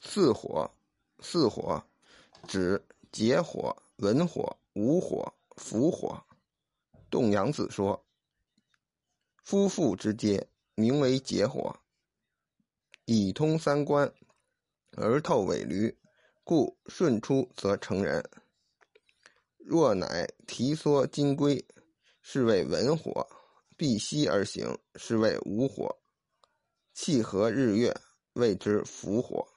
四火，四火，指结火、文火、武火、伏火。洞阳子说：“夫妇之间，名为结火，以通三关，而透尾闾，故顺出则成人。若乃提缩金龟，是谓文火；闭息而行，是谓武火；气合日月，谓之伏火。”